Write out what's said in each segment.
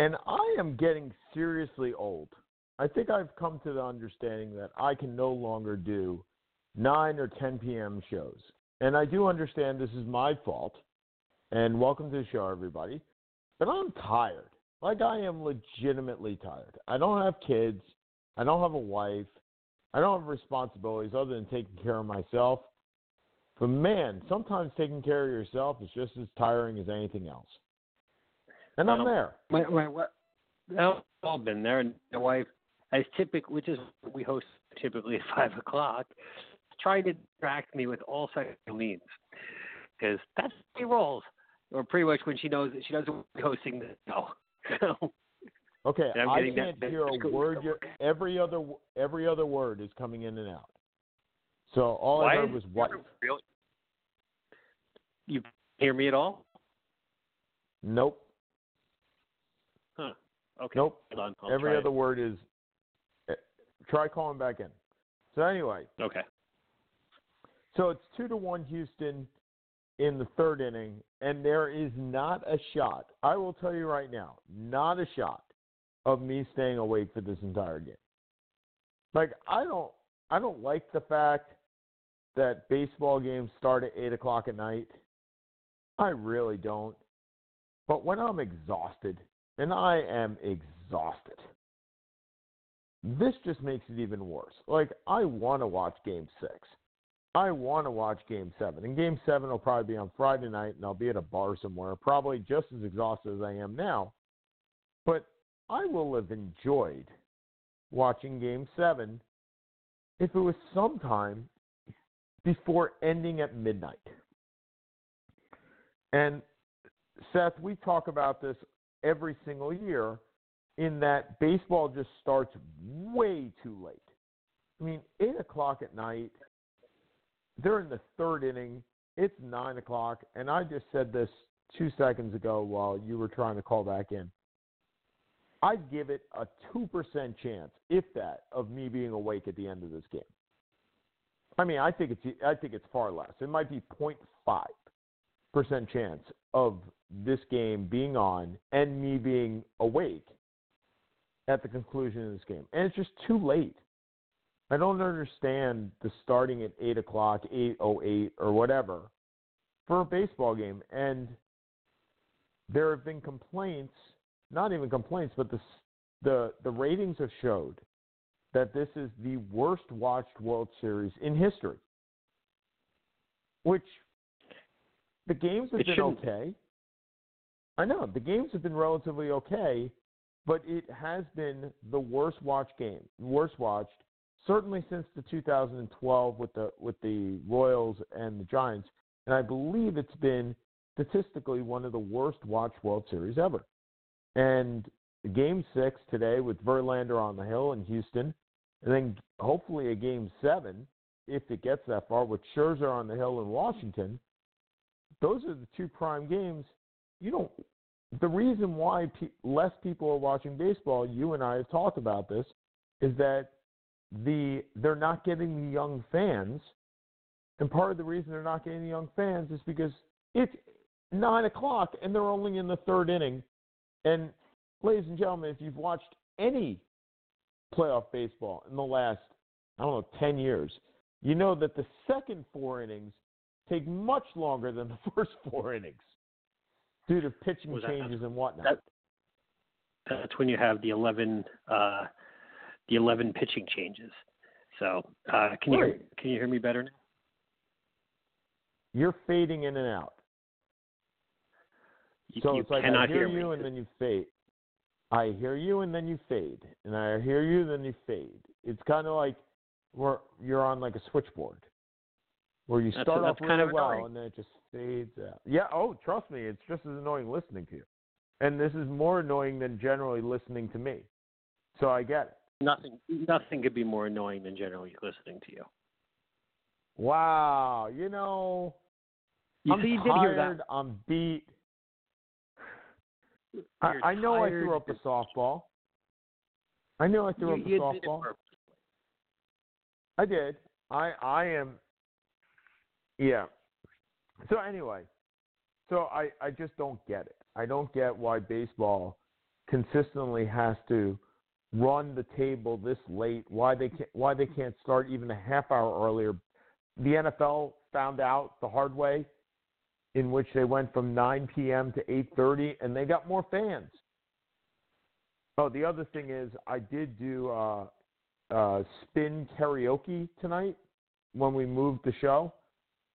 And I am getting seriously old. I think I've come to the understanding that I can no longer do 9 or 10 p.m. shows. And I do understand this is my fault. And welcome to the show, everybody. But I'm tired. Like, I am legitimately tired. I don't have kids. I don't have a wife. I don't have responsibilities other than taking care of myself. But man, sometimes taking care of yourself is just as tiring as anything else. And I'm there. My my what? We've all been there, and my wife, as typical, which is we host typically at five o'clock, trying to distract me with all sexual means, because that's she rolls, or pretty much when she knows that she doesn't be hosting the show. So Okay, I'm I that can't hear a word. You're, every other every other word is coming in and out. So all I heard was wife. Really? You hear me at all? Nope. Okay. nope. Hold on. I'll every other it. word is. eh, Try calling back in. So anyway, Okay. so it's two to one Houston in the third inning, and there is not a shot. I will tell you right now, not a shot of me staying awake for this entire game. Like I don't, I don't like the fact that baseball games start at eight o'clock at night. I really don't. But when I'm exhausted, and I am exhausted, this just makes it even worse. Like I want to watch Game Six. I want to watch Game Seven, and Game Seven will probably be on Friday night, and I'll be at a bar somewhere, probably just as exhausted as I am now. But I will have enjoyed watching Game Seven if it was sometime before ending at midnight. And Seth, we talk about this every single year in that baseball just starts way too late. I mean, eight o'clock at night, they're in the third inning. It's nine o'clock, and I just said this two seconds ago while you were trying to call back in. I'd give it a two percent chance, if that, of me being awake at the end of this game. I mean, I think it's I think it's far less. It might be 0.5 percent chance of this game being on and me being awake at the conclusion of this game, and it's just too late. I don't understand the starting at eight o'clock, eight oh eight, or whatever for a baseball game, and there have been complaints, not even complaints, but the the the ratings have showed that this is the worst watched World Series in history. Which the games have It been okay. I know the games have been relatively okay, but it has been the worst watched game, worst watched certainly since the 2012 with the with the Royals and the Giants, and I believe it's been statistically one of the worst watched World Series ever. And Game Six today with Verlander on the hill in Houston, and then hopefully a Game Seven if it gets that far with Scherzer on the hill in Washington. Those are the two prime games. You don't. The reason why pe- less people are watching baseball, you and I have talked about this, is that the they're not getting the young fans, and part of the reason they're not getting the young fans is because it's nine o'clock and they're only in the third inning. And ladies and gentlemen, if you've watched any playoff baseball in the last I don't know ten years, you know that the second four innings take much longer than the first four innings due to pitching that- changes and whatnot. that- That's when you have the eleven uh, the eleven pitching changes. So uh, can you Right. can you hear me better now? You're fading in and out. You, So you it's like I hear, hear me. you and then you fade. I hear you and then you fade, and I hear you then you fade. It's kind of like we're, you're on like a switchboard. Where you That's- start off that's kind really of well annoying. and then it just fades out. Yeah. Oh, trust me, it's just as annoying listening to you, and this is more annoying than generally listening to me. So I get it. Nothing nothing could be more annoying than generally listening to you. Wow. You know, You, I'm so you tired. that. I'm beat. I, I know I threw up a softball. I know I threw you, up a you did it softball. I did. I I am. Yeah. So anyway, so I I just don't get it. I don't get why baseball consistently has to run the table this late. Why they can't why they can't start even a half hour earlier. The NFL found out the hard way, in which they went from 9 p.m. to 8:30, and they got more fans. Oh, the other thing is, I did do uh, uh, spin karaoke tonight when we moved the show.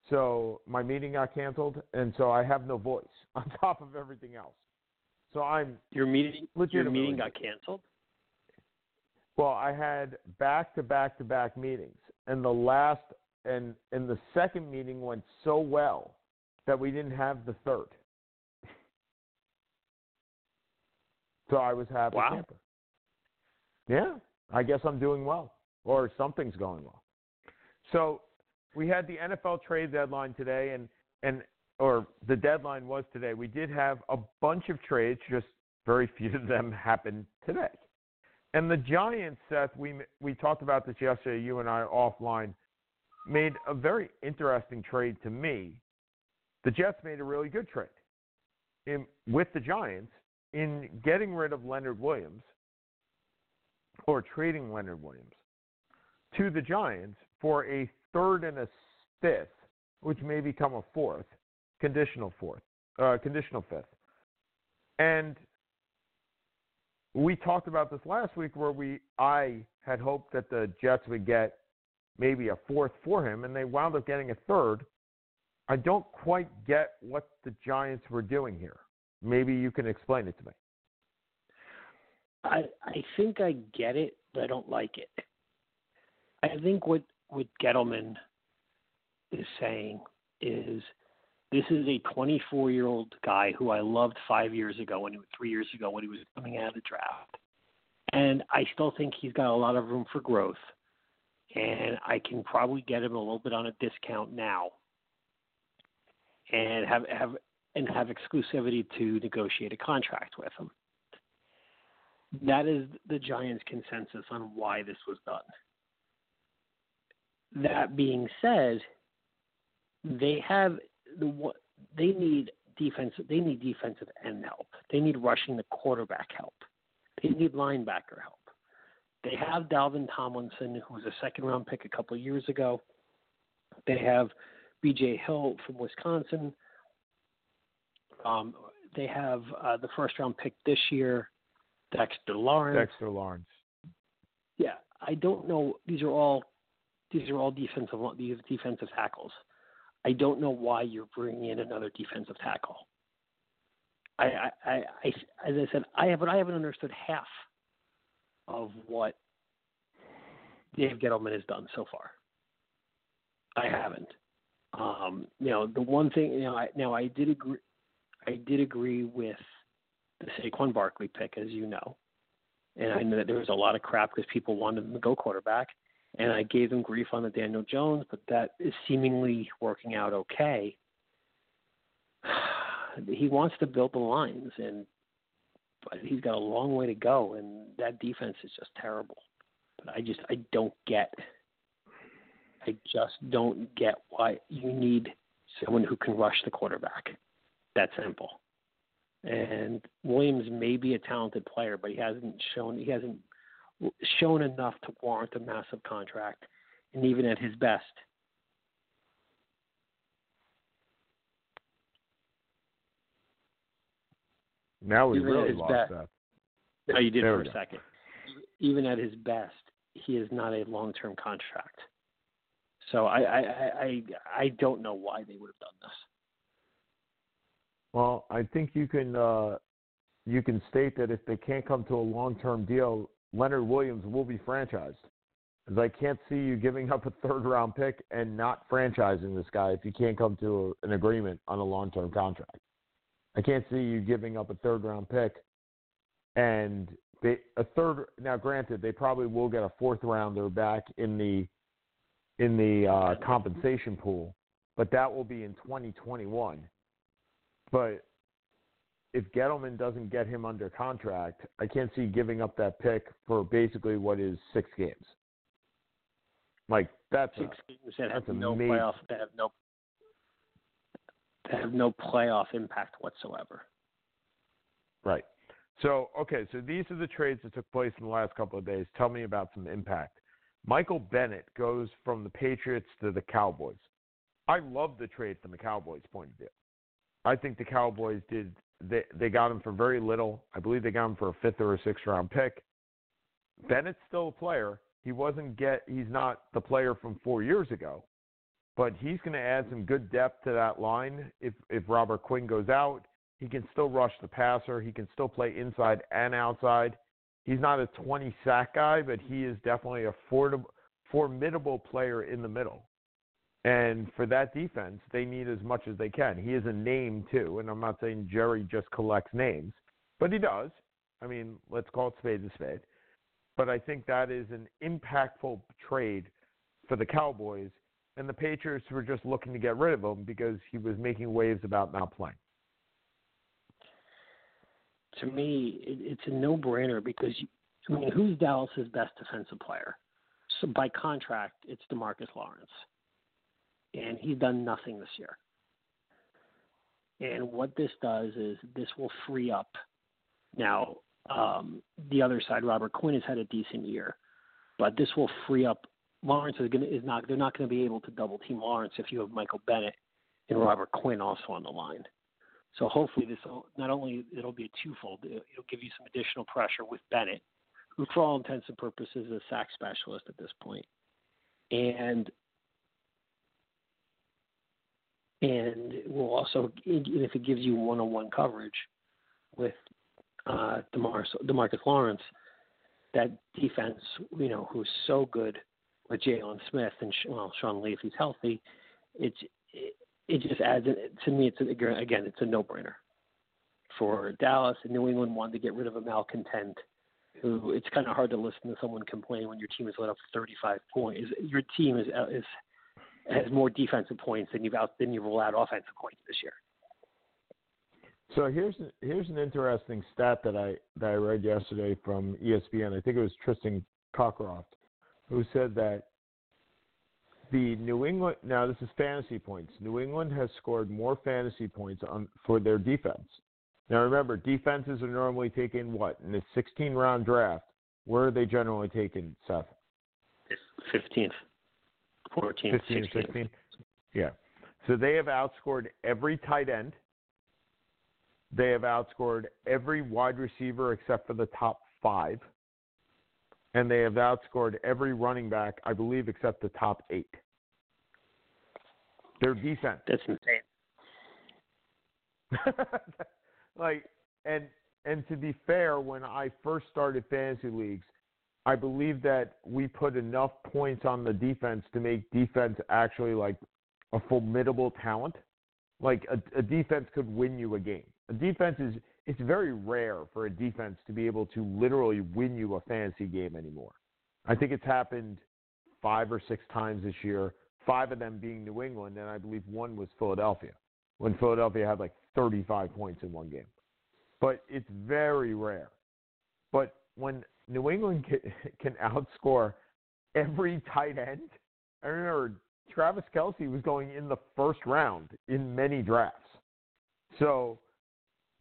So my meeting got canceled, and so I have no voice on top of everything else. So I'm Your meeting your meeting got canceled. well. I had back to back to back meetings, and the last and and the second meeting went so well that we didn't have the third. So I was happy Wow. camper. Yeah, I guess I'm doing well, or something's going well. So we had the NFL trade deadline today, and and or the deadline was today. We did have a bunch of trades, just very few of them happened today. And the Giants, Seth, we we talked about this yesterday, you and I offline, made a very interesting trade to me. The Jets made a really good trade in, with the Giants in getting rid of Leonard Williams or trading Leonard Williams to the Giants for a third and a fifth, which may become a fourth, conditional fourth, uh, conditional fifth. And we talked about this last week where we I had hoped that the Jets would get maybe a fourth for him, and they wound up getting a third. I don't quite get what the Giants were doing here. Maybe you can explain it to me. I I think I get it, but I don't like it. I think what what Gettleman is saying is this is a 24 year old guy who I loved five years ago when he three years ago when he was coming out of the draft, and I still think he's got a lot of room for growth, and I can probably get him a little bit on a discount now, and have have and have exclusivity to negotiate a contract with him. That is the Giants' consensus on why this was done. That being said, they have the what they need defensive. They need defensive end help. They need rushing the quarterback help. They need linebacker help. They have Dalvin Tomlinson, who was a second round pick a couple of years ago. They have B.J. Hill from Wisconsin. Um, they have uh, the first round pick this year, Dexter Lawrence. Dexter Lawrence. Yeah, I don't know. These are all these are all defensive these defensive tackles. I don't know why you're bringing in another defensive tackle. I, I, I, I as I said, I haven't I haven't understood half of what Dave Gettleman has done so far. I haven't. Um, you know, the one thing you know, I, now I did agree. I did agree with the Saquon Barkley pick, as you know, and I know that there was a lot of crap because people wanted him to go quarterback, and I gave them grief on the Daniel Jones, but that is seemingly working out okay. He wants to build the lines, and but he's got a long way to go, and that defense is just terrible. But I just I don't get. I just don't get why you need someone who can rush the quarterback. That simple. And Williams may be a talented player, but he hasn't shown he hasn't shown enough to warrant a massive contract. And even at his best, Now we Even really lost best. that. no, you did There for a go. second. Even at his best, he is not a long-term contract. So I I I I, I don't know why they would have done this. Well, I think you can uh, you can state that if they can't come to a long term deal, Leonard Williams will be franchised. Is I can't see you giving up a third round pick and not franchising this guy if you can't come to a, an agreement on a long term contract. I can't see you giving up a third round pick and they, a third. Now, granted, they probably will get a fourth rounder back in the in the uh, compensation pool, but that will be in 2021. But if Gettleman doesn't get him under contract, I can't see giving up that pick for basically what is six games. Like that's six a, games that have no amazing. playoff that have no that have no playoff impact whatsoever. Right. So, okay, so these are the trades that took place in the last couple of days. Tell me about some impact. Michael Bennett goes from the Patriots to the Cowboys. I love the trade from the Cowboys' point of view. I think the Cowboys did they they got him for very little. I believe they got him for a fifth or a sixth round pick. Bennett's still a player. He wasn't get he's not the player from four years ago, but he's going to add some good depth to that line if if Robert Quinn goes out. He can still rush the passer. He can still play inside and outside. He's not a 20 sack guy, but he is definitely a formidable, formidable player in the middle. And for that defense, they need as much as they can. He is a name too, and I'm not saying Jerry just collects names, but he does. I mean, let's call it spade a spade. But I think that is an impactful trade for the Cowboys, and the Patriots were just looking to get rid of him because he was making waves about not playing to me, it's a no-brainer because I mean, who's Dallas's best defensive player? So by contract, it's Demarcus Lawrence, and he's done nothing this year. And what this does is this will free up. Now, um, the other side, Robert Quinn has had a decent year, but this will free up. Lawrence is going is not. They're not going to be able to double team Lawrence if you have Michael Bennett and Robert Quinn also on the line. So hopefully this will not only it'll be a twofold. It'll give you some additional pressure with Bennett, who for all intents and purposes is a sack specialist at this point, and and will also if it gives you one-on-one coverage with uh, Demar, Demarcus Lawrence, that defense, you know, who's so good with Jaylon Smith and well Sean Lee if he's healthy, it's it just adds to me. It's a, again, it's a no-brainer for Dallas and New England wanted to get rid of a malcontent. Who it's kind of hard to listen to someone complain when your team has let up 35 points. Your team is is has more defensive points than you've out than you've allowed offensive points this year. So here's here's an interesting stat that I that I read yesterday from ESPN. I think it was Tristan Cockcroft, who said that the New England now this is fantasy points. New England has scored more fantasy points on for their defense. Now remember, defenses are normally taken what in the 16 round draft. Where are they generally taken, Seth? 15th, 14th, 15, 16. Yeah. So they have outscored every tight end. They have outscored every wide receiver except for the top five. And they have outscored every running back, I believe, except the top eight. Their defense. That's insane. like and and to be fair, when I first started fantasy leagues, I believe that we put enough points on the defense to make defense actually like a formidable talent. Like a, a defense could win you a game. A defense is it's very rare for a defense to be able to literally win you a fantasy game anymore. I think it's happened five or six times this year five of them being New England, and I believe one was Philadelphia, when Philadelphia had like 35 points in one game. But it's very rare. But when New England can, can outscore every tight end, I remember Travis Kelce was going in the first round in many drafts. So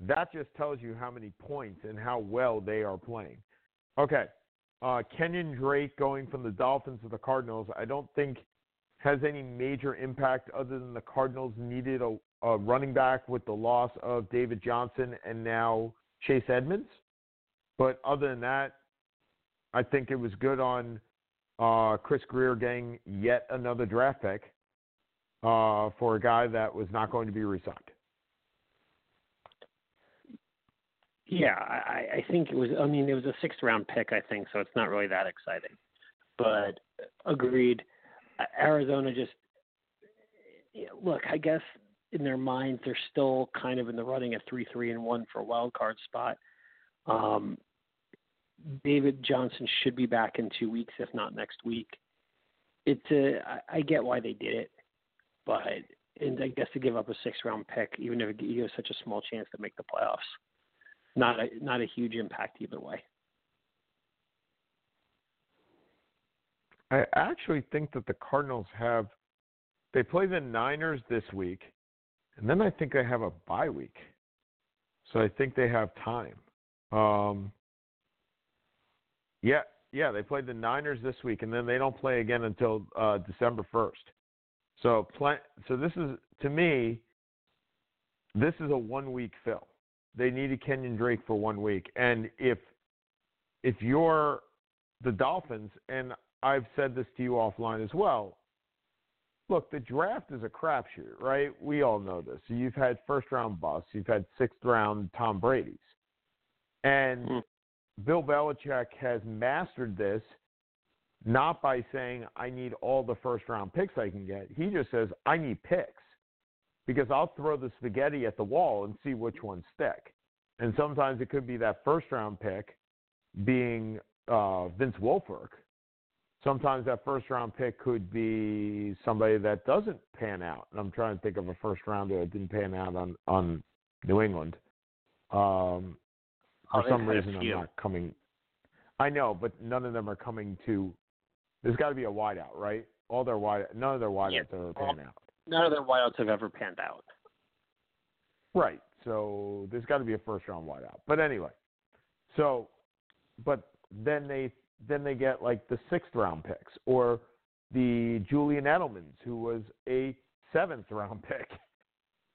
that just tells you how many points and how well they are playing. Okay. Uh, Kenyon Drake going from the Dolphins to the Cardinals. I don't think has any major impact other than the Cardinals needed a, a running back with the loss of David Johnson and now Chase Edmonds. But other than that, I think it was good on uh, Chris Grier getting yet another draft pick uh, for a guy that was not going to be resigned. Yeah, I, I think it was. I mean, it was a sixth round pick, I think, so it's not really that exciting. But agreed. Arizona just look. I guess in their minds they're still kind of in the running at three, three, and one for a wild card spot. Um, David Johnson should be back in two weeks, if not next week. It's a, I get why they did it, but and I guess to give up a six round pick, even if you have such a small chance to make the playoffs, not a not a huge impact either way. I actually think that the Cardinals have they play the Niners this week, and then I think they have a bye week. So I think they have time. Um, yeah, yeah, they played the Niners this week, and then they don't play again until uh, December first. So, so this is to me, this is a one week fill. They needed Kenyon Drake for one week, and if if you're the Dolphins, and I've said this to you offline as well. Look, the draft is a crapshoot, right? We all know this. You've had first round busts, you've had sixth round Tom Brady's, and mm. Bill Belichick has mastered this not by saying I need all the first round picks I can get. He just says I need picks because I'll throw the spaghetti at the wall and see which ones stick. And sometimes it could be that first round pick being uh, Vince Wilfork sometimes that first round pick could be somebody that doesn't pan out. And I'm trying to think of a first rounder that didn't pan out on on New England. Um, for oh, some reason, I'm not coming. I know, but none of them are coming to. There's got to be a wideout, right? All their wide, none of their wideouts yeah. ever pan out. None of their wideouts have ever panned out. Right. So there's got to be a first round wideout. But anyway, so, but then they then they get like the sixth round picks or the Julian Edelmans, who was a seventh round pick,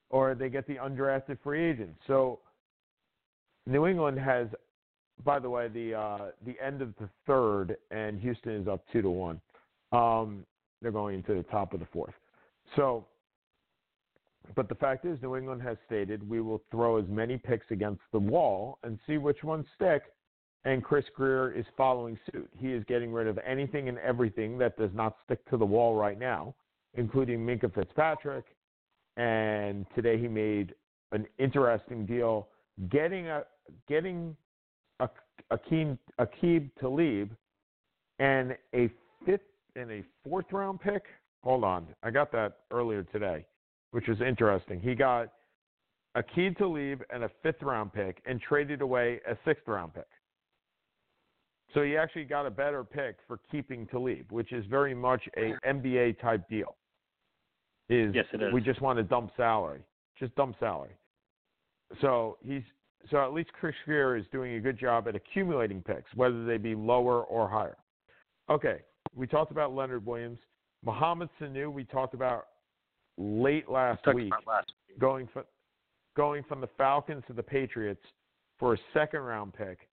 or they get the undrafted free agent. So New England has, by the way, the uh, the end of the third, and Houston is up two to one. Um, they're going into the top of the fourth. So, but the fact is, New England has stated we will throw as many picks against the wall and see which ones stick and Chris Grier is following suit. He is getting rid of anything and everything that does not stick to the wall right now, including Minkah Fitzpatrick. And today he made an interesting deal, getting a getting a Akeem Aqib Talib and a fifth and a fourth round pick. Hold on, I got that earlier today, which was interesting. He got Aqib Talib and a fifth round pick and traded away a sixth round pick. So he actually got a better pick for keeping Talib, which is very much a NBA type deal. Is yes, it is. We just want to dump salary, just dump salary. So he's so at least Chris Grier is doing a good job at accumulating picks, whether they be lower or higher. Okay, we talked about Leonard Williams, Mohamed Sanu. We talked about late last week, last week, going from going from the Falcons to the Patriots for a second round pick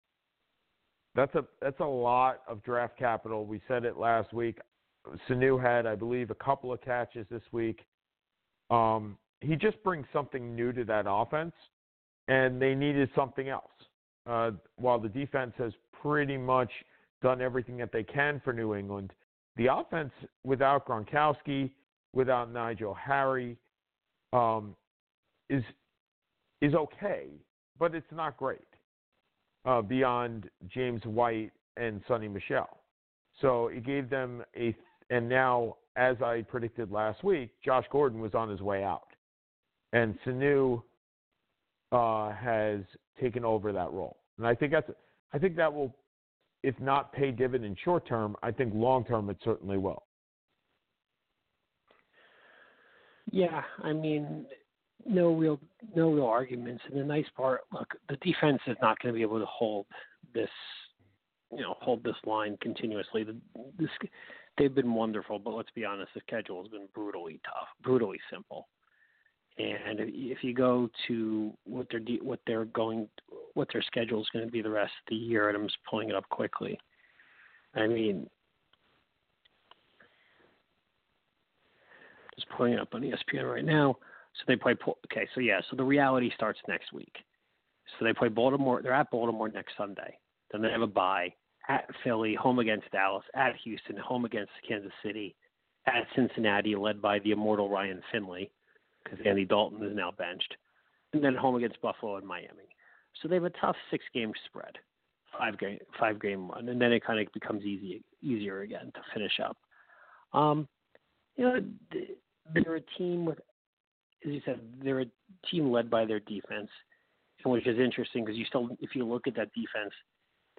that's a that's a lot of draft capital. We said it last week. Sanu had, I believe, a couple of catches this week. Um, he just brings something new to that offense, and they needed something else. Uh, while the defense has pretty much done everything that they can for New England, the offense without Gronkowski, without N'Keal Harry, um, is is okay, but it's not great uh, beyond James White and Sony Michel. So it gave them a, and now, as I predicted last week, Josh Gordon was on his way out. And Sanu uh, has taken over that role. And I think that's, I think that will, if not pay dividend short term, I think long term it certainly will. Yeah, I mean, no real no real arguments. And the nice part, look, the defense is not going to be able to hold this, you know, hold this line continuously. The, this, they've been wonderful, but let's be honest, the schedule has been brutally tough, brutally simple. And if you go to what they're what they're going, what their schedule is going to be the rest of the year, and I'm just pulling it up quickly. I mean, just pulling it up on ESPN right now. So they play. Okay, so yeah, so the reality starts next week. So they play Baltimore. They're at Baltimore next Sunday. Then they have a bye at Philly, home against Dallas, at Houston, home against Kansas City, at Cincinnati, led by the immortal Ryan Finley, because Andy Dalton is now benched, and then home against Buffalo and Miami. So they have a tough six game spread, five game five game run, and then it kind of becomes easy easier again to finish up. Um, you know, they're a team with, as you said, they're a team led by their defense, which is interesting because you still, if you look at that defense,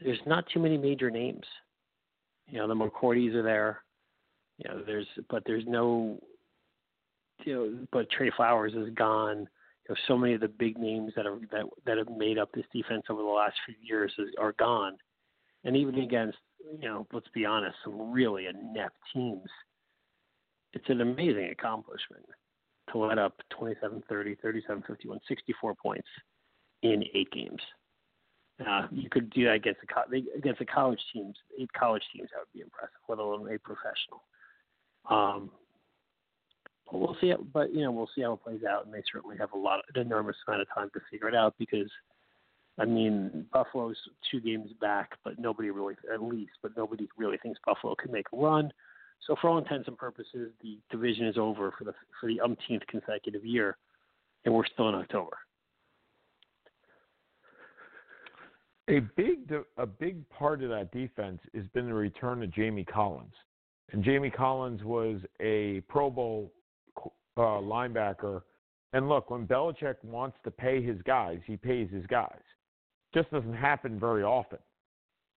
there's not too many major names. You know, the McCourties are there. You know, there's, but there's no, you know, but Trey Flowers is gone. You know, so many of the big names that are that that have made up this defense over the last few years is, are gone. And even against, you know, let's be honest, some really inept teams, it's an amazing accomplishment to let up 27 30, 37 51, 64 points in eight games. Uh, you could do that against the against the college teams, eight college teams. That would be impressive, let alone a professional. Um, but we'll see. It, but you know, we'll see how it plays out, and they certainly have a lot, an enormous amount of time to figure it out because, I mean, Buffalo's two games back, but nobody really, at least, but nobody really thinks Buffalo can make a run. So, for all intents and purposes, the division is over for the for the umpteenth consecutive year, and we're still in October. A big a big part of that defense has been the return of Jamie Collins, and Jamie Collins was a Pro Bowl uh, linebacker. And look, when Belichick wants to pay his guys, he pays his guys. Just doesn't happen very often,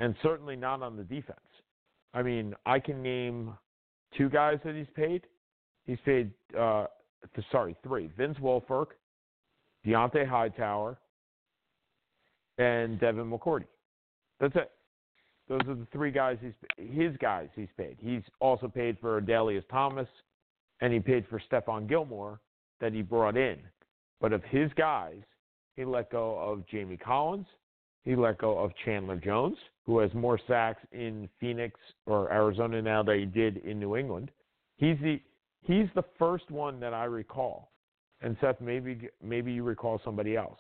and certainly not on the defense. I mean, I can name two guys that he's paid. He's paid, uh, sorry, three: Vince Wilfork, Dont'a Hightower, and Devin McCourty. That's it. Those are the three guys he's his guys he's paid. He's also paid for Adalius Thomas, and he paid for Stephon Gilmore that he brought in. But of his guys, he let go of Jamie Collins. He let go of Chandler Jones, who has more sacks in Phoenix or Arizona now than he did in New England. He's the he's the first one that I recall. And Seth, maybe maybe you recall somebody else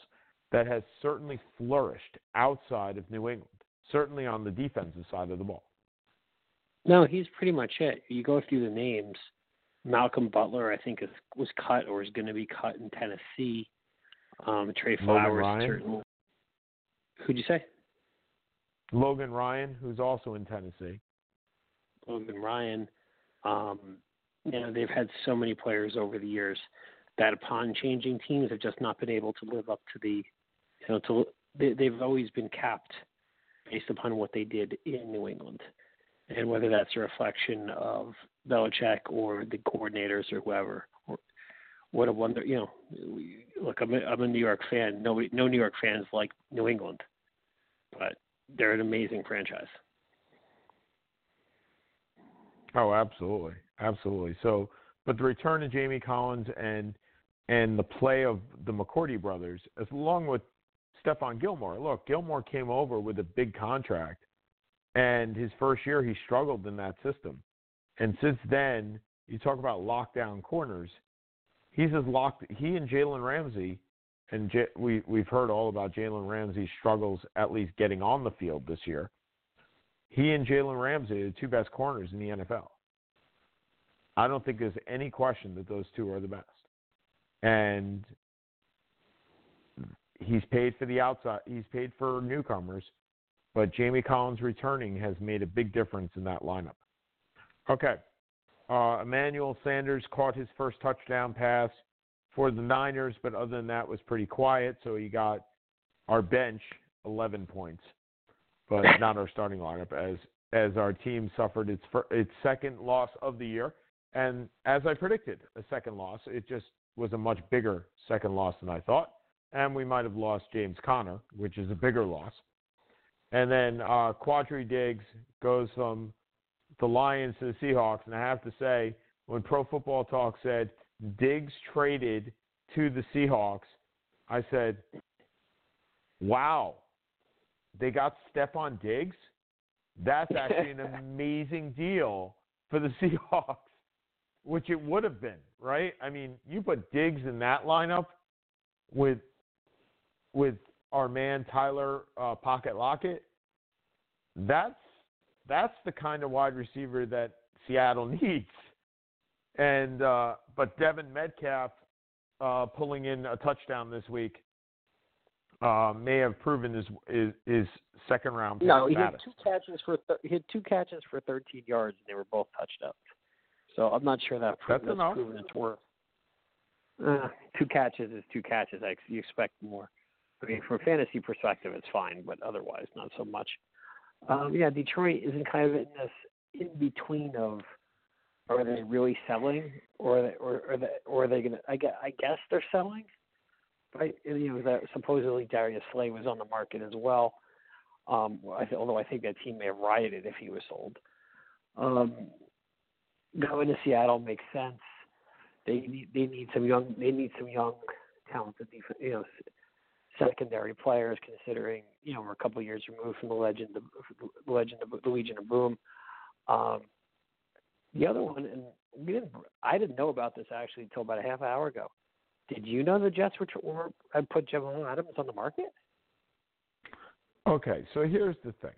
that has certainly flourished outside of New England, certainly on the defensive side of the ball. No, he's pretty much it. You go through the names. Malcolm Butler, I think, is, was cut or is going to be cut in Tennessee. Um, Trey Flowers, certainly. Who'd you say? Logan Ryan, who's also in Tennessee. Logan Ryan. Um, you know, they've had so many players over the years that upon changing teams have just not been able to live up to the you know, to they, they've always been capped based upon what they did in New England, and whether that's a reflection of Belichick or the coordinators or whoever. Or, what a wonder! You know, look, I'm a, I'm a New York fan. Nobody, no New York fans like New England, but they're an amazing franchise. Oh, absolutely, absolutely. So, but the return of Jamie Collins and and the play of the McCourty brothers, as along with Stephon Gilmore. Look, Gilmore came over with a big contract, and his first year he struggled in that system. And since then, you talk about lockdown corners. He's as locked. He and Jalen Ramsey, and J, we we've heard all about Jalen Ramsey's struggles at least getting on the field this year. He and Jalen Ramsey are the two best corners in the NFL. I don't think there's any question that those two are the best. And he's paid for the outside. He's paid for newcomers, but Jamie Collins returning has made a big difference in that lineup. Okay, uh, Emmanuel Sanders caught his first touchdown pass for the Niners, but other than that, was pretty quiet. So he got our bench 11 points, but not our starting lineup as as our team suffered its its second loss of the year, and as I predicted, a second loss. It just was a much bigger second loss than I thought and we might have lost James Conner, which is a bigger loss. And then uh, Quandre Diggs goes from the Lions to the Seahawks, and I have to say, when Pro Football Talk said Diggs traded to the Seahawks, I said, "Wow, they got Stefon Diggs. That's actually an amazing deal for the Seahawks." Which it would have been, right? I mean, you put Diggs in that lineup with with our man Tyler uh, Pocket Lockett, that's that's the kind of wide receiver that Seattle needs. And uh, but Devin Metcalf uh, pulling in a touchdown this week uh, may have proven his his, his second round. No, he status. had two catches for th- he had two catches for 13 yards, and they were both touchdowns. So I'm not sure that That's that's proven its worth. Uh, two catches is two catches. I, you expect more. I mean, from a fantasy perspective, it's fine, but otherwise, not so much. Um, yeah, Detroit is in kind of in this in between of are they really selling or are they, or are they, or are they to? I guess, I guess they're selling. Right? You know that supposedly Darius Slay was on the market as well. Um, I th- although I think that team may have rioted if he was sold. Um, going to Seattle makes sense. They need they need some young they need some young talented def- you know secondary players. Considering you know we're a couple of years removed from the legend of, the legend of the Legion of Boom. Um, the other one, and we didn't I didn't know about this actually until about a half hour ago. Did you know the Jets were, were had put Jamal Adams on the market? Okay, so here's the thing.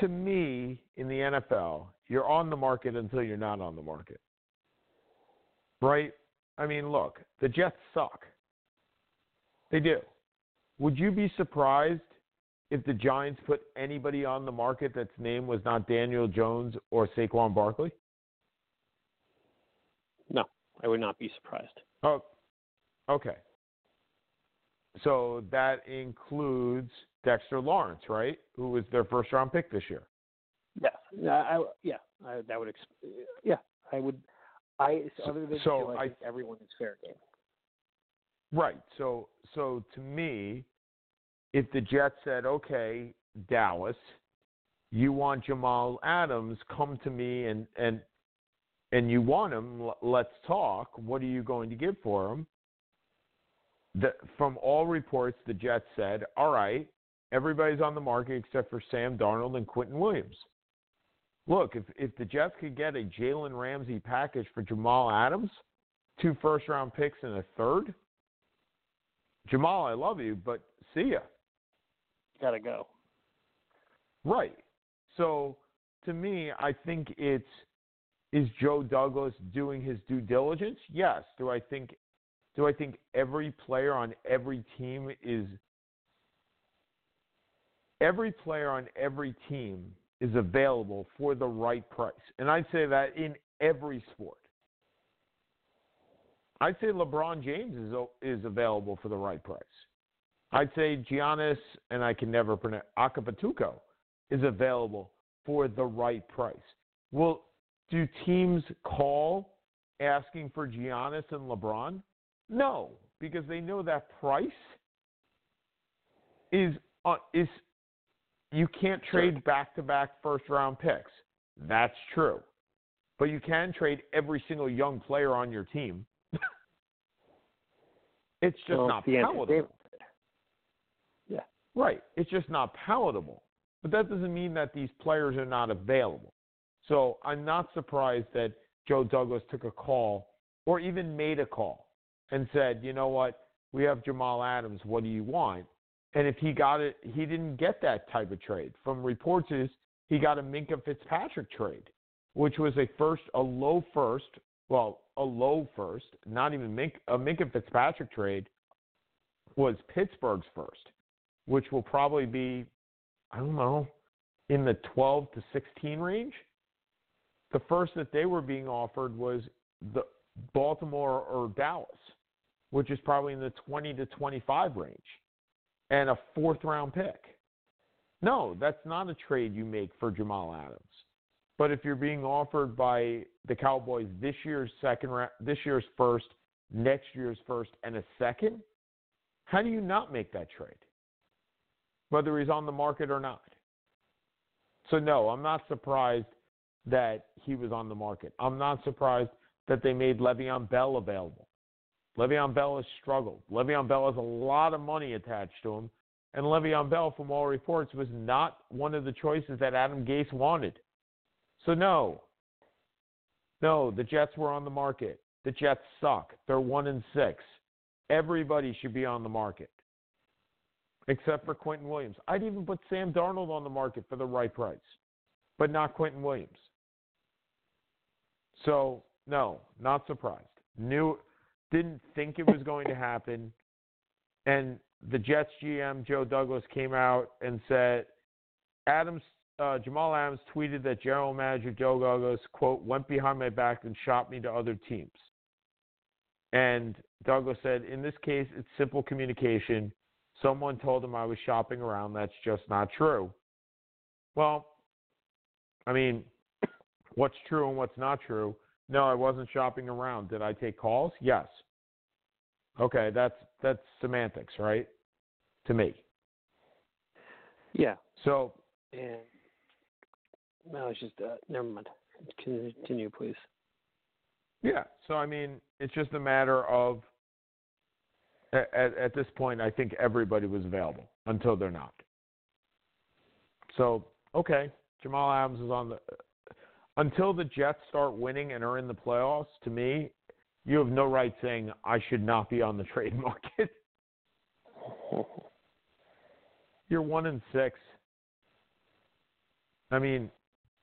To me, in the NFL, you're on the market until you're not on the market. Right? I mean, look, the Jets suck. They do. Would you be surprised if the Giants put anybody on the market that's name was not Daniel Jones or Saquon Barkley? No, I would not be surprised. Oh, okay. So that includes Dexter Lawrence, right? Who was their first round pick this year. Yes. Yeah. I, yeah. I, that would. Yeah. I would. I other than so Joe, I, I- think everyone is fair game. Right. So so to me, if the Jets said, "Okay, Dallas, you want Jamal Adams, come to me and and and you want him, let's talk. What are you going to give for him?" The, from all reports, the Jets said, "All right, everybody's on the market except for Sam Darnold and Quinnen Williams." Look, if if the Jets could get a Jalen Ramsey package for Jamal Adams, two first round picks and a third, Jamal, I love you, but see ya. Got to go. Right. So to me, I think it's is Joe Douglas doing his due diligence? Yes. Do I think do I think every player on every team is every player on every team is available for the right price? And I'd say that in every sport. I'd say LeBron James is is available for the right price. I'd say Giannis, and I can never pronounce Acapulco, is available for the right price. Well, do teams call asking for Giannis and LeBron? No, because they know that price is uh, is you can't trade back-to-back first-round picks. That's true, but you can trade every single young player on your team. It's just Well, not palatable. David. Right. It's just not palatable. But that doesn't mean that these players are not available. So I'm not surprised that Joe Douglas took a call or even made a call and said, you know what, we have Jamal Adams. What do you want? And if he got it, he didn't get that type of trade. From reports is he got a Minkah Fitzpatrick trade, which was a first, a low first, well, a low first, not even Mink, a Minkah Fitzpatrick trade was Pittsburgh's first which will probably be, I don't know, in the 12 to 16 range. The first that they were being offered was the Baltimore or Dallas, which is probably in the 20 to 25 range, and a fourth round pick. No, that's not a trade you make for Jamal Adams. But if you're being offered by the Cowboys this year's second round, this year's first, next year's first, and a second, how do you not make that trade? whether he's on the market or not. So, no, I'm not surprised that he was on the market. I'm not surprised that they made Le'Veon Bell available. Le'Veon Bell has struggled. Le'Veon Bell has a lot of money attached to him. And Le'Veon Bell, from all reports, was not one of the choices that Adam Gase wanted. So, no. No, the Jets were on the market. The Jets suck. They're one and six. Everybody should be on the market. except for Quinnen Williams. I'd even put Sam Darnold on the market for the right price, but not Quinnen Williams. So, no, not surprised. Knew, didn't think it was going to happen. And the Jets GM, Joe Douglas, came out and said, Adams, uh, Jamal Adams tweeted that general manager Joe Douglas, quote, went behind my back and shot me to other teams. And Douglas said, in this case, it's simple communication. Someone told him I was shopping around. That's just not true. Well, I mean, what's true and what's not true? No, I wasn't shopping around. Did I take calls? Yes. Okay, that's that's semantics, right? To me. Yeah. So And no, it's just uh, never mind. Continue, please. yeah, so I mean, it's just a matter of at, at, at this point, I think everybody was available until they're not. So okay, Jamal Adams is on the until the Jets start winning and are in the playoffs. To me, you have no right saying I should not be on the trade market. You're one and six. I mean,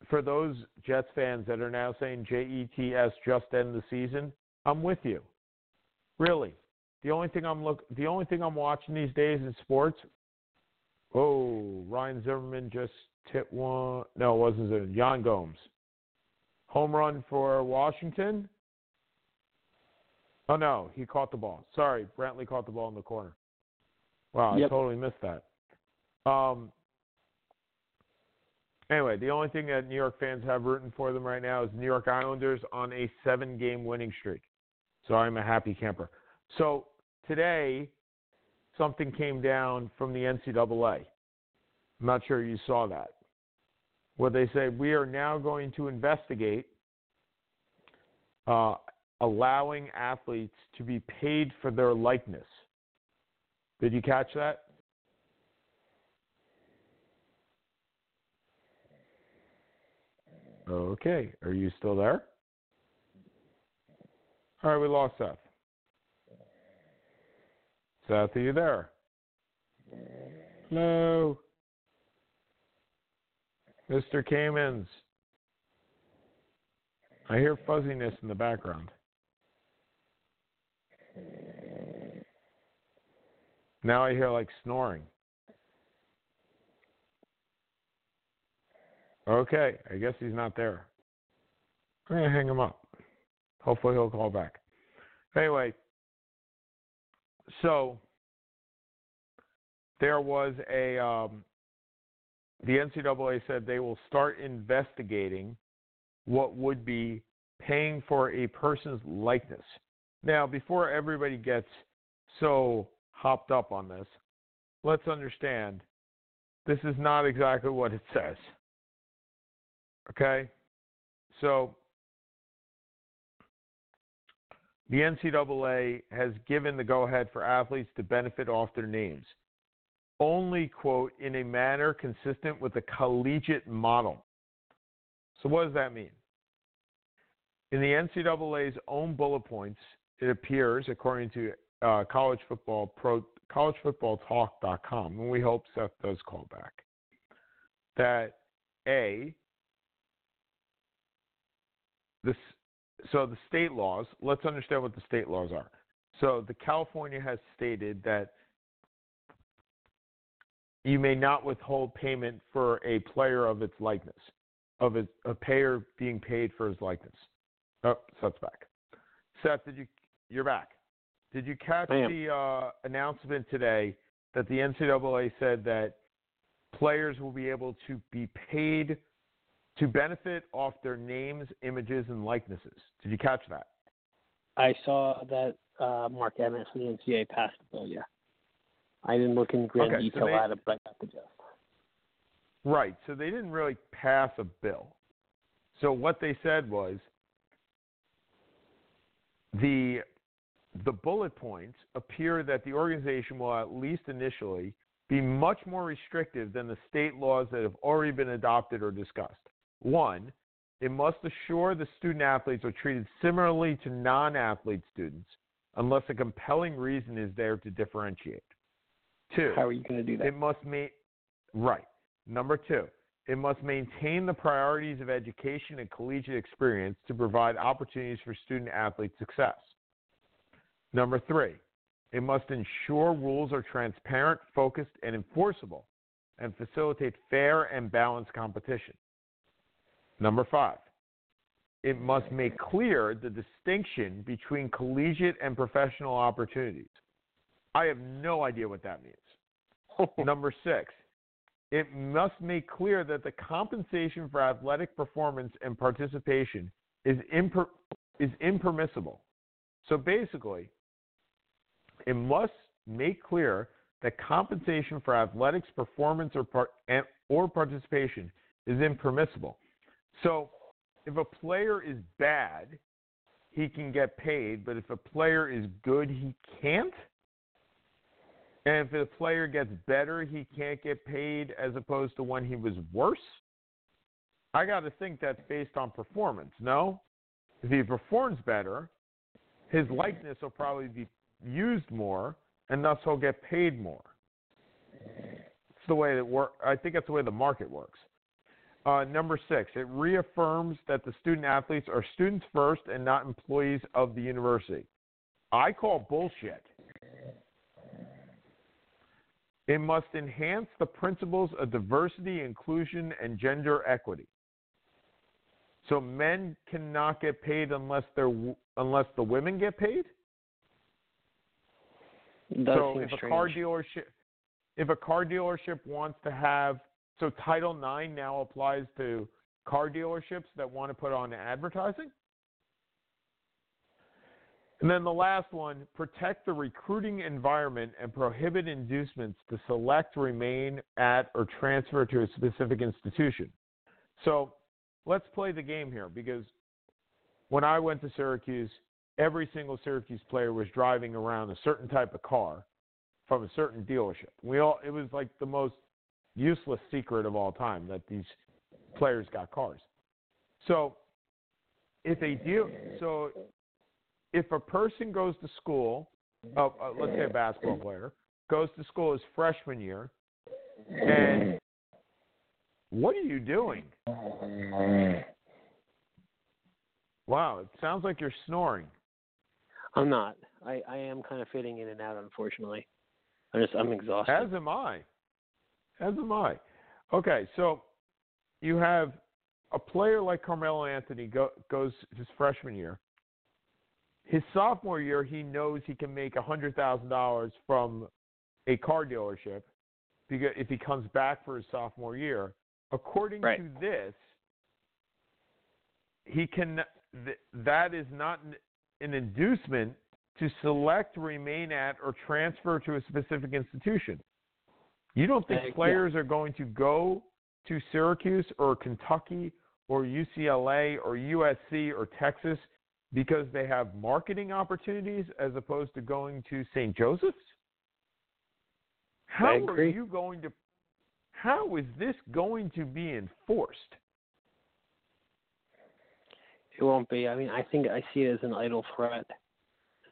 for those Jets fans that are now saying JETS just end the season, I'm with you. Really. The only thing I'm look the only thing I'm watching these days in sports, oh, Ryan Zimmerman just hit one no, it wasn't Zimmerman, Yan Gomes. Home run for Washington. Oh no, he caught the ball. Sorry, Brantley caught the ball in the corner. Wow, Yep. I totally missed that. Um Anyway, the only thing that New York fans have rooting for them right now is New York Islanders on a seven game winning streak. So I'm a happy camper. So today, something came down from the NCAA. I'm not sure you saw that. Where they say, we are now going to investigate uh, allowing athletes to be paid for their likeness. Did you catch that? Okay. Are you still there? All right, we lost Seth. Seth, are you there? Hello? Mr. Kamens. I hear fuzziness in the background. Now I hear like snoring. Okay, I guess he's not there. I'm gonna hang him up. Hopefully he'll call back. Anyway, so there was a um, the NCAA said they will start investigating what would be paying for a person's likeness. Now, before everybody gets so hopped up on this, let's understand this is not exactly what it says. Okay? So, the NCAA has given the go ahead for athletes to benefit off their names. Only, quote, in a manner consistent with the collegiate model. So, what does that mean? In the NCAA's own bullet points, it appears, according to uh, college football pro, collegefootballtalk.com, and we hope Seth does call back, that A, this, so the state laws, let's understand what the state laws are. So the California has stated that you may not withhold payment for a player of its likeness, of a, a payer being paid for his likeness. Oh, Seth's back. Seth, did you? You're back. Did you catch the uh, announcement today that the NCAA said that players will be able to be paid to benefit off their names, images, and likenesses? Did you catch that? I saw that uh, Mark Emmert from the NCAA passed the bill. Yeah, I didn't look in grand Okay, so detail they- at it, but I got the gist. Right. So they didn't really pass a bill. So what they said was the the bullet points appear that the organization will at least initially be much more restrictive than the state laws that have already been adopted or discussed. One, it must assure the student athletes are treated similarly to non athlete students unless a compelling reason is there to differentiate. Two. How are you going to do that? It must meet right. Number two, it must maintain the priorities of education and collegiate experience to provide opportunities for student athlete success. Number three, it must ensure rules are transparent, focused, and enforceable, and facilitate fair and balanced competition. Number five, it must make clear the distinction between collegiate and professional opportunities. I have no idea what that means. Number six, it must make clear that the compensation for athletic performance and participation is, imper- is impermissible. So basically, it must make clear that compensation for athletics performance or, par- and, or participation is impermissible. So if a player is bad, he can get paid, but if a player is good, he can't. And if the player gets better, he can't get paid as opposed to when he was worse. I got to think that's based on performance, no? If he performs better, his likeness will probably be used more, and thus he'll get paid more. It's the way that work. I think that's the way the market works. Uh, number six, it reaffirms that the student athletes are students first and not employees of the university. I call bullshit. It must enhance the principles of diversity, inclusion, and gender equity. So men cannot get paid unless they're unless the women get paid. Does so if a strange. car dealership if a car dealership wants to have so Title IX now applies to car dealerships that want to put on advertising. And then the last one, protect the recruiting environment and prohibit inducements to select, remain at, or transfer to a specific institution. So let's play the game here because when I went to Syracuse, every single Syracuse player was driving around a certain type of car from a certain dealership. We all it was like the most useless secret of all time that these players got cars. So if a deal so if a person goes to school, uh, uh, let's say a basketball player goes to school his freshman year, and what are you doing? Wow, it sounds like you're snoring. I'm not. I, I am kind of fading in and out, unfortunately. I'm just I'm exhausted. As am I. As am I. Okay, so you have a player like Carmelo Anthony go, goes his freshman year. His sophomore year, he knows he can make a hundred thousand dollars from a car dealership because if he comes back for his sophomore year, according Right. to this, he can. Th- that is not an inducement to select, remain at, or transfer to a specific institution. You don't think Uh, yeah. players are going to go to Syracuse or Kentucky or UCLA or USC or Texas because they have marketing opportunities as opposed to going to St. Joseph's? How are you going to how is this going to be enforced? It won't be. I mean, I think I see it as an idle threat.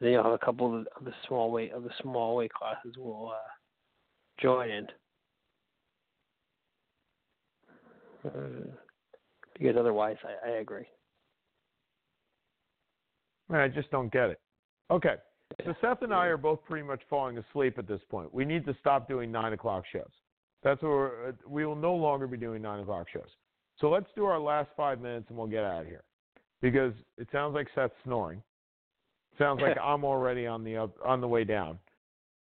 Then you'll have a couple of the, of the small weight of the small weight classes will uh, join in. Uh, because otherwise, I, I agree. I just don't get it. Okay. So Seth and I are both pretty much falling asleep at this point. We need to stop doing nine o'clock shows. That's what we're, uh, we will no longer be doing nine o'clock shows. So let's do our last five minutes and we'll get out of here because it sounds like Seth's snoring. Sounds like I'm already on the up, on the way down.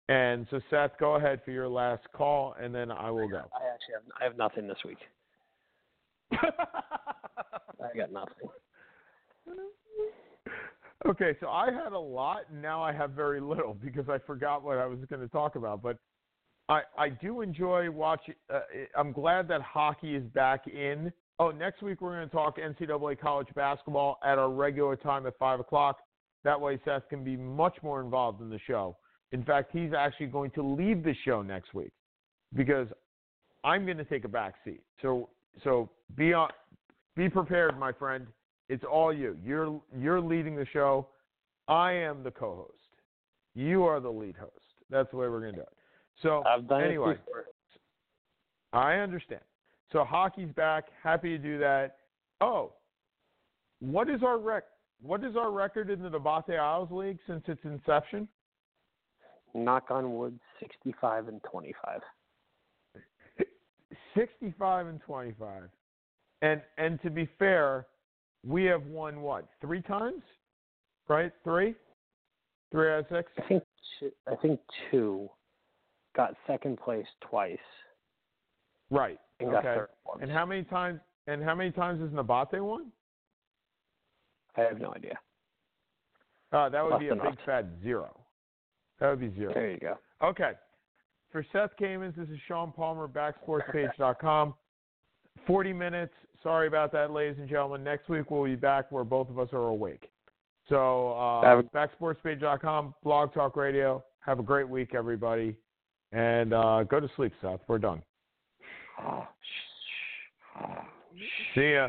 And so Seth, go ahead for your last call and then I will go. I actually have I have nothing this week. I got nothing. okay, so I had a lot, and now I have very little because I forgot what I was going to talk about. But I I do enjoy watching. Uh, I'm glad that hockey is back in. Oh, next week we're going to talk NCAA college basketball at our regular time at five o'clock. That way, Seth can be much more involved in the show. In fact, he's actually going to leave the show next week because I'm going to take a back seat. So so be on, be prepared, my friend. It's all you. You're you're leading the show. I am the co-host. You are the lead host. That's the way we're going to do it. So anyway. I understand. So hockey's back. Happy to do that. Oh, what is our rec? What is our record in the Debate Isles League since its inception? Knock on wood, 65 and 25. 65 and 25. And and to be fair, we have won what? 3 times? Right? 3? 3 out of 6? I think two, I think two got second place twice Right. and got Okay. And how many times and how many times has Nabate won? I have no idea. Uh, that would Less be a big fat zero. That would be zero. There you go. Okay. For Seth Kamens, this is Sean Palmer, backsportspage.com. 40 minutes. Sorry about that, ladies and gentlemen. Next week we'll be back where both of us are awake. So, uh, backsportspage.com, Blog Talk Radio. Have a great week, everybody. And uh, go to sleep, Seth. We're done. See ya.